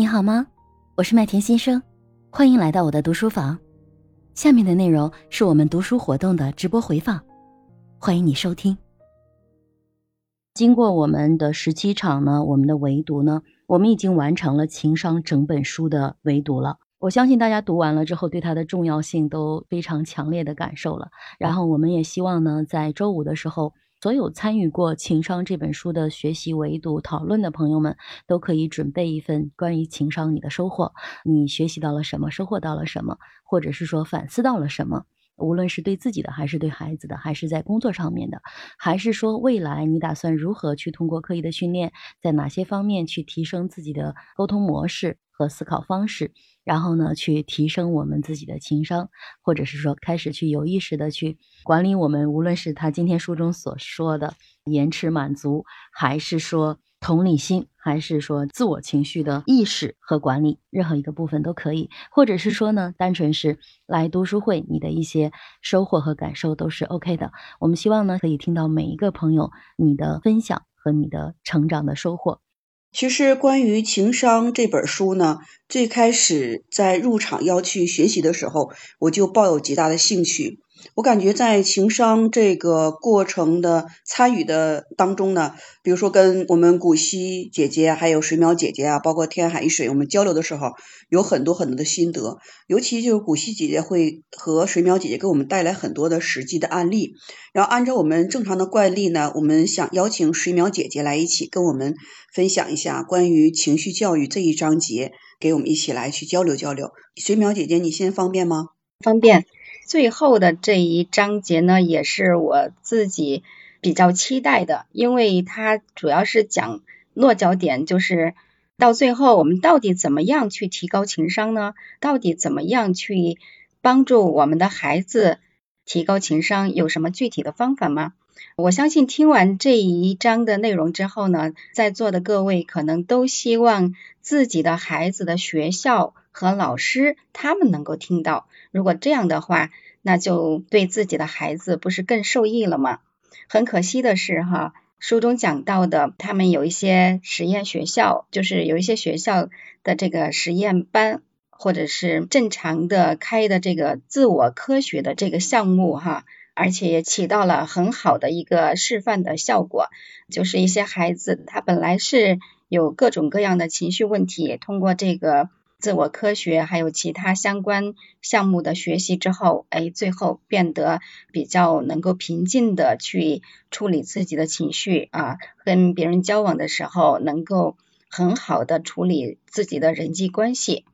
你好吗？我是麦田先生，欢迎来到我的读书房。下面的内容是我们读书活动的直播回放，欢迎你收听。经过我们的十七场呢，我们的围读呢，我们已经完成了情商整本书的围读了。我相信大家读完了之后，对它的重要性都非常强烈的感受了。然后我们也希望呢，在周五的时候。所有参与过《情商》这本书的学习、围读、讨论的朋友们，都可以准备一份关于情商你的收获。你学习到了什么？收获到了什么？或者是说反思到了什么？无论是对自己的，还是对孩子的，还是在工作上面的，还是说未来你打算如何去通过刻意的训练，在哪些方面去提升自己的沟通模式和思考方式？然后呢，去提升我们自己的情商，或者是说开始去有意识的去管理我们，无论是他今天书中所说的延迟满足，还是说同理心，还是说自我情绪的意识和管理，任何一个部分都可以，或者是说呢，单纯是来读书会，你的一些收获和感受都是 OK 的。我们希望呢，可以听到每一个朋友你的分享和你的成长的收获。其实，关于情商这本书呢，最开始在入场要去学习的时候，我就抱有极大的兴趣。我感觉在情商这个过程的参与的当中呢，比如说跟我们古希姐姐还有水淼姐姐啊，包括天海一水，我们交流的时候，有很多很多的心得。尤其就是古希姐姐会和水淼姐姐给我们带来很多的实际的案例。然后按照我们正常的惯例呢，我们想邀请水淼姐姐来一起跟我们分享一下关于情绪教育这一章节，给我们一起来去交流交流。水淼姐姐，你现在方便吗？方便。最后的这一章节呢，也是我自己比较期待的，因为它主要是讲落脚点，就是到最后我们到底怎么样去提高情商呢？到底怎么样去帮助我们的孩子提高情商？有什么具体的方法吗？我相信听完这一章的内容之后呢，在座的各位可能都希望自己的孩子的学校和老师他们能够听到。如果这样的话，那就对自己的孩子不是更受益了吗？很可惜的是，哈，书中讲到的，他们有一些实验学校，就是有一些学校的这个实验班，或者是正常的开的这个自我科学的这个项目，哈，而且也起到了很好的一个示范的效果。就是一些孩子，他本来是有各种各样的情绪问题，通过这个。自我科学还有其他相关项目的学习之后，哎，最后变得比较能够平静的去处理自己的情绪啊，跟别人交往的时候能够很好的处理自己的人际关系。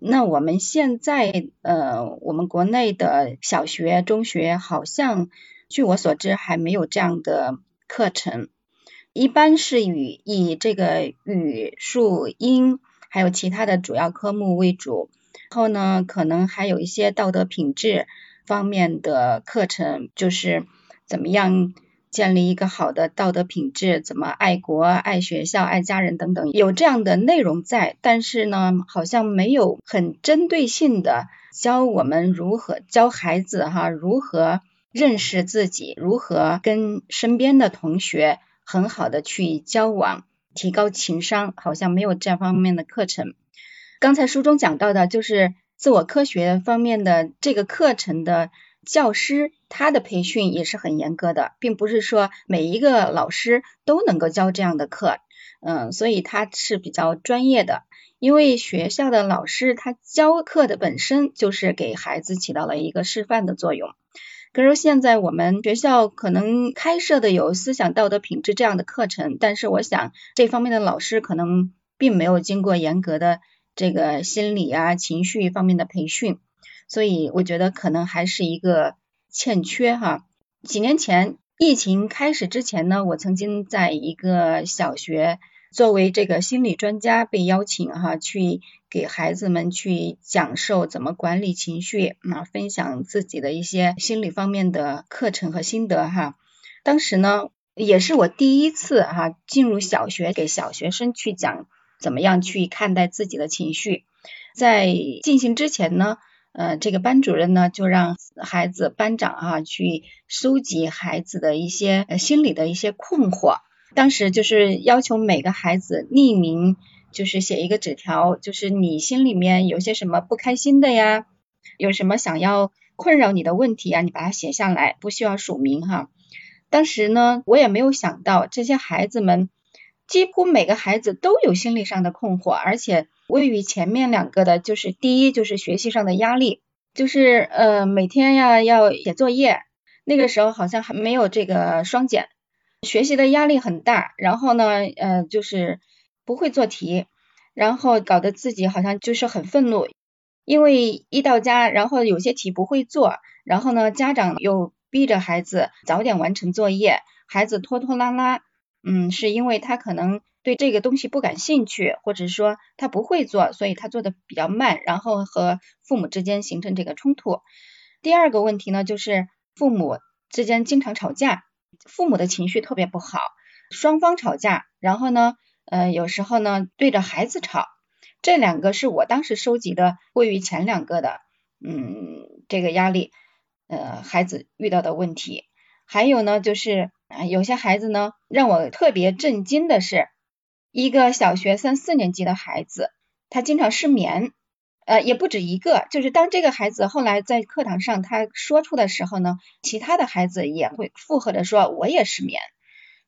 那我们现在呃，我们国内的小学、中学好像据我所知还没有这样的课程，一般是以以这个语数英。还有其他的主要科目为主，然后呢，可能还有一些道德品质方面的课程，就是怎么样建立一个好的道德品质，怎么爱国、爱学校、爱家人等等，有这样的内容在。但是呢，好像没有很针对性的教我们如何教孩子哈，如何认识自己，如何跟身边的同学很好的去交往。提高情商好像没有这方面的课程。刚才书中讲到的，就是自我科学方面的这个课程的教师，他的培训也是很严格的，并不是说每一个老师都能够教这样的课。嗯，所以他是比较专业的。因为学校的老师他教课的本身就是给孩子起到了一个示范的作用。可是现在我们学校可能开设的有思想道德品质这样的课程，但是我想这方面的老师可能并没有经过严格的这个心理啊情绪方面的培训，所以我觉得可能还是一个欠缺哈。几年前疫情开始之前呢，我曾经在一个小学。作为这个心理专家被邀请哈，去给孩子们去讲授怎么管理情绪啊，分享自己的一些心理方面的课程和心得哈。当时呢，也是我第一次哈进入小学给小学生去讲怎么样去看待自己的情绪。在进行之前呢，呃，这个班主任呢就让孩子班长啊去收集孩子的一些心理的一些困惑。当时就是要求每个孩子匿名就是写一个纸条，就是你心里面有些什么不开心的呀，有什么想要困扰你的问题啊，你把它写下来，不需要署名哈。当时呢，我也没有想到这些孩子们，几乎每个孩子都有心理上的困惑，而且位于前面两个的，就是第一就是学习上的压力，就是呃每天呀要写作业，那个时候好像还没有这个双减，学习的压力很大，然后呢呃就是不会做题，然后搞得自己好像就是很愤怒，因为一到家，然后有些题不会做，然后呢家长又。逼着孩子早点完成作业，孩子拖拖拉拉，嗯，是因为他可能对这个东西不感兴趣，或者说他不会做，所以他做的比较慢，然后和父母之间形成这个冲突。第二个问题呢，就是父母之间经常吵架，父母的情绪特别不好，双方吵架，然后呢，呃，有时候呢对着孩子吵，这两个是我当时收集的位于前两个的，嗯，这个压力。呃，孩子遇到的问题，还有呢，就是啊，有些孩子呢，让我特别震惊的是，一个小学三四年级的孩子，他经常失眠，呃，也不止一个，就是当这个孩子后来在课堂上他说出的时候呢，其他的孩子也会附和的说，我也失眠。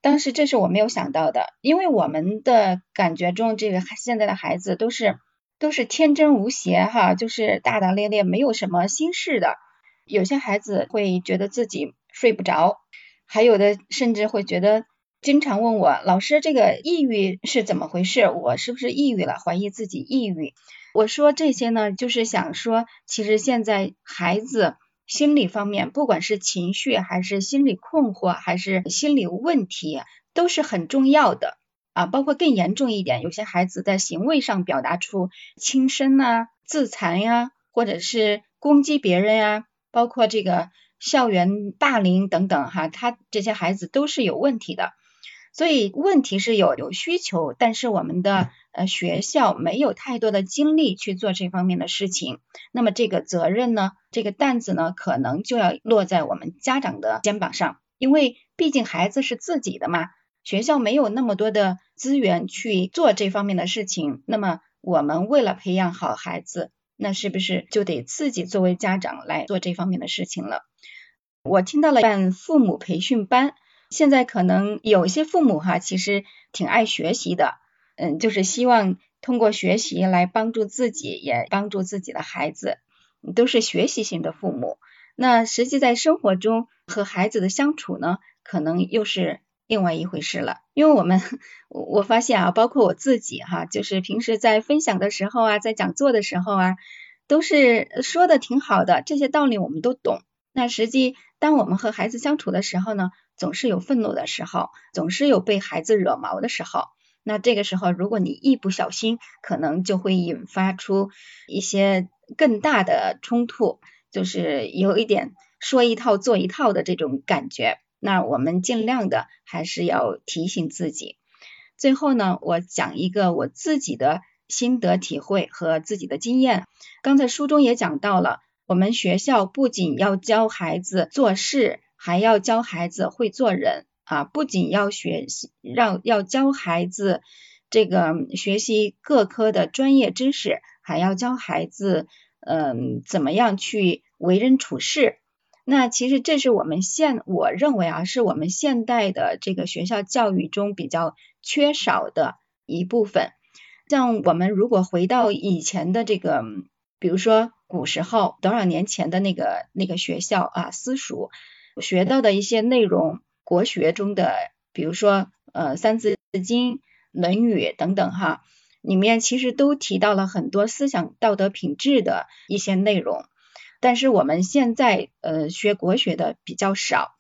当时这是我没有想到的，因为我们的感觉中，这个现在的孩子都是都是天真无邪哈，就是大大咧咧，没有什么心事的。有些孩子会觉得自己睡不着，还有的甚至会觉得经常问我老师这个抑郁是怎么回事？我是不是抑郁了？怀疑自己抑郁。我说这些呢，就是想说，其实现在孩子心理方面，不管是情绪还是心理困惑还是心理问题，都是很重要的啊。包括更严重一点，有些孩子在行为上表达出轻生啊、自残呀，或者是攻击别人呀。包括这个校园霸凌等等哈，他这些孩子都是有问题的，所以问题是有有需求，但是我们的呃学校没有太多的精力去做这方面的事情，那么这个责任呢，这个担子呢，可能就要落在我们家长的肩膀上，因为毕竟孩子是自己的嘛，学校没有那么多的资源去做这方面的事情，那么我们为了培养好孩子。那是不是就得自己作为家长来做这方面的事情了？我听到了办父母培训班，现在可能有些父母哈，其实挺爱学习的，嗯，就是希望通过学习来帮助自己，也帮助自己的孩子，都是学习型的父母。那实际在生活中和孩子的相处呢，可能又是。另外一回事了，因为我们我发现啊，包括我自己哈，就是平时在分享的时候啊，在讲座的时候啊，都是说的挺好的，这些道理我们都懂。那实际当我们和孩子相处的时候呢，总是有愤怒的时候，总是有被孩子惹毛的时候。那这个时候，如果你一不小心，可能就会引发出一些更大的冲突，就是有一点说一套做一套的这种感觉。那我们尽量的还是要提醒自己。最后呢，我讲一个我自己的心得体会和自己的经验。刚才书中也讲到了，我们学校不仅要教孩子做事，还要教孩子会做人啊！不仅要学习，让要教孩子这个学习各科的专业知识，还要教孩子嗯怎么样去为人处事。那其实这是我们现我认为啊，是我们现代的这个学校教育中比较缺少的一部分。像我们如果回到以前的这个，比如说古时候多少年前的那个那个学校啊，私塾学到的一些内容，国学中的，比如说呃《三字经》《论语》等等哈，里面其实都提到了很多思想道德品质的一些内容。但是我们现在呃学国学的比较少，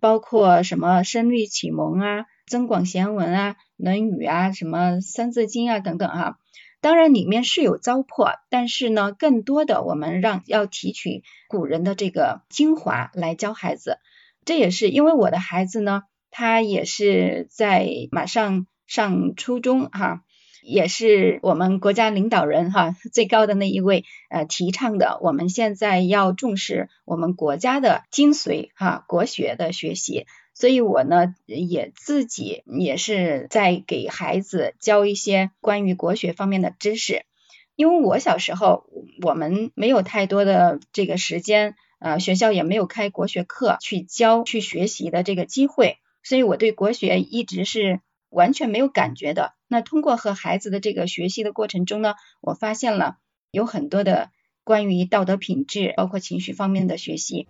包括什么声律启蒙啊、增广贤文啊、论语啊、什么三字经啊等等啊。当然里面是有糟粕，但是呢，更多的我们让要提取古人的这个精华来教孩子。这也是因为我的孩子呢，他也是在马上上初中哈。也是我们国家领导人哈最高的那一位呃提倡的，我们现在要重视我们国家的精髓哈国学的学习，所以我呢也自己也是在给孩子教一些关于国学方面的知识。因为我小时候我们没有太多的这个时间，呃，学校也没有开国学课去教去学习的这个机会，所以我对国学一直是完全没有感觉的。那通过和孩子的这个学习的过程中呢，我发现了有很多的关于道德品质，包括情绪方面的学习。